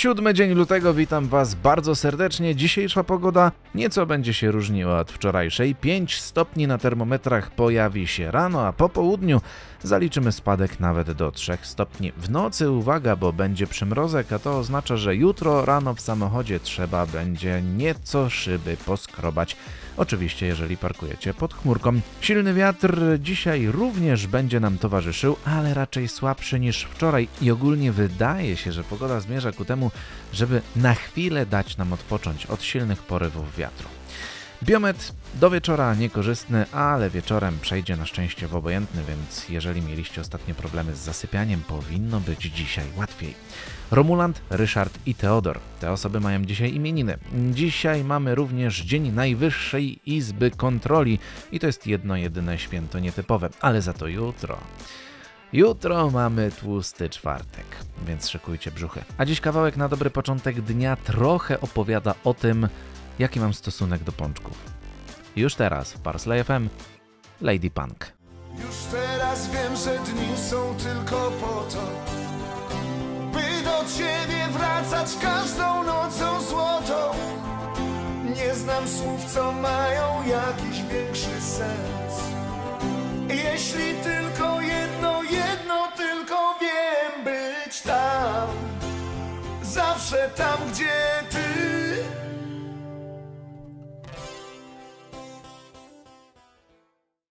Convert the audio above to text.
Siódmy dzień lutego, witam Was bardzo serdecznie. Dzisiejsza pogoda nieco będzie się różniła od wczorajszej. 5 stopni na termometrach pojawi się rano, a po południu zaliczymy spadek nawet do 3 stopni. W nocy uwaga, bo będzie przymrozek, a to oznacza, że jutro rano w samochodzie trzeba będzie nieco szyby poskrobać. Oczywiście, jeżeli parkujecie pod chmurką. Silny wiatr dzisiaj również będzie nam towarzyszył, ale raczej słabszy niż wczoraj i ogólnie wydaje się, że pogoda zmierza ku temu, żeby na chwilę dać nam odpocząć od silnych porywów wiatru. Biomet do wieczora niekorzystny, ale wieczorem przejdzie na szczęście w obojętny, więc jeżeli mieliście ostatnie problemy z zasypianiem, powinno być dzisiaj łatwiej. Romuland, Ryszard i Teodor. Te osoby mają dzisiaj imieniny. Dzisiaj mamy również Dzień Najwyższej Izby Kontroli i to jest jedno jedyne święto nietypowe, ale za to jutro. Jutro mamy tłusty czwartek, więc szykujcie brzuchy. A dziś kawałek na dobry początek dnia trochę opowiada o tym, jaki mam stosunek do pączków. Już teraz w Parsley FM Lady Punk. Już teraz wiem, że dni są tylko po to, by do ciebie wracać każdą nocą złotą. Nie znam słów, co mają jakiś większy sens. Jeśli tylko jedno, jedno tylko wiem być tam, zawsze tam, gdzie ty.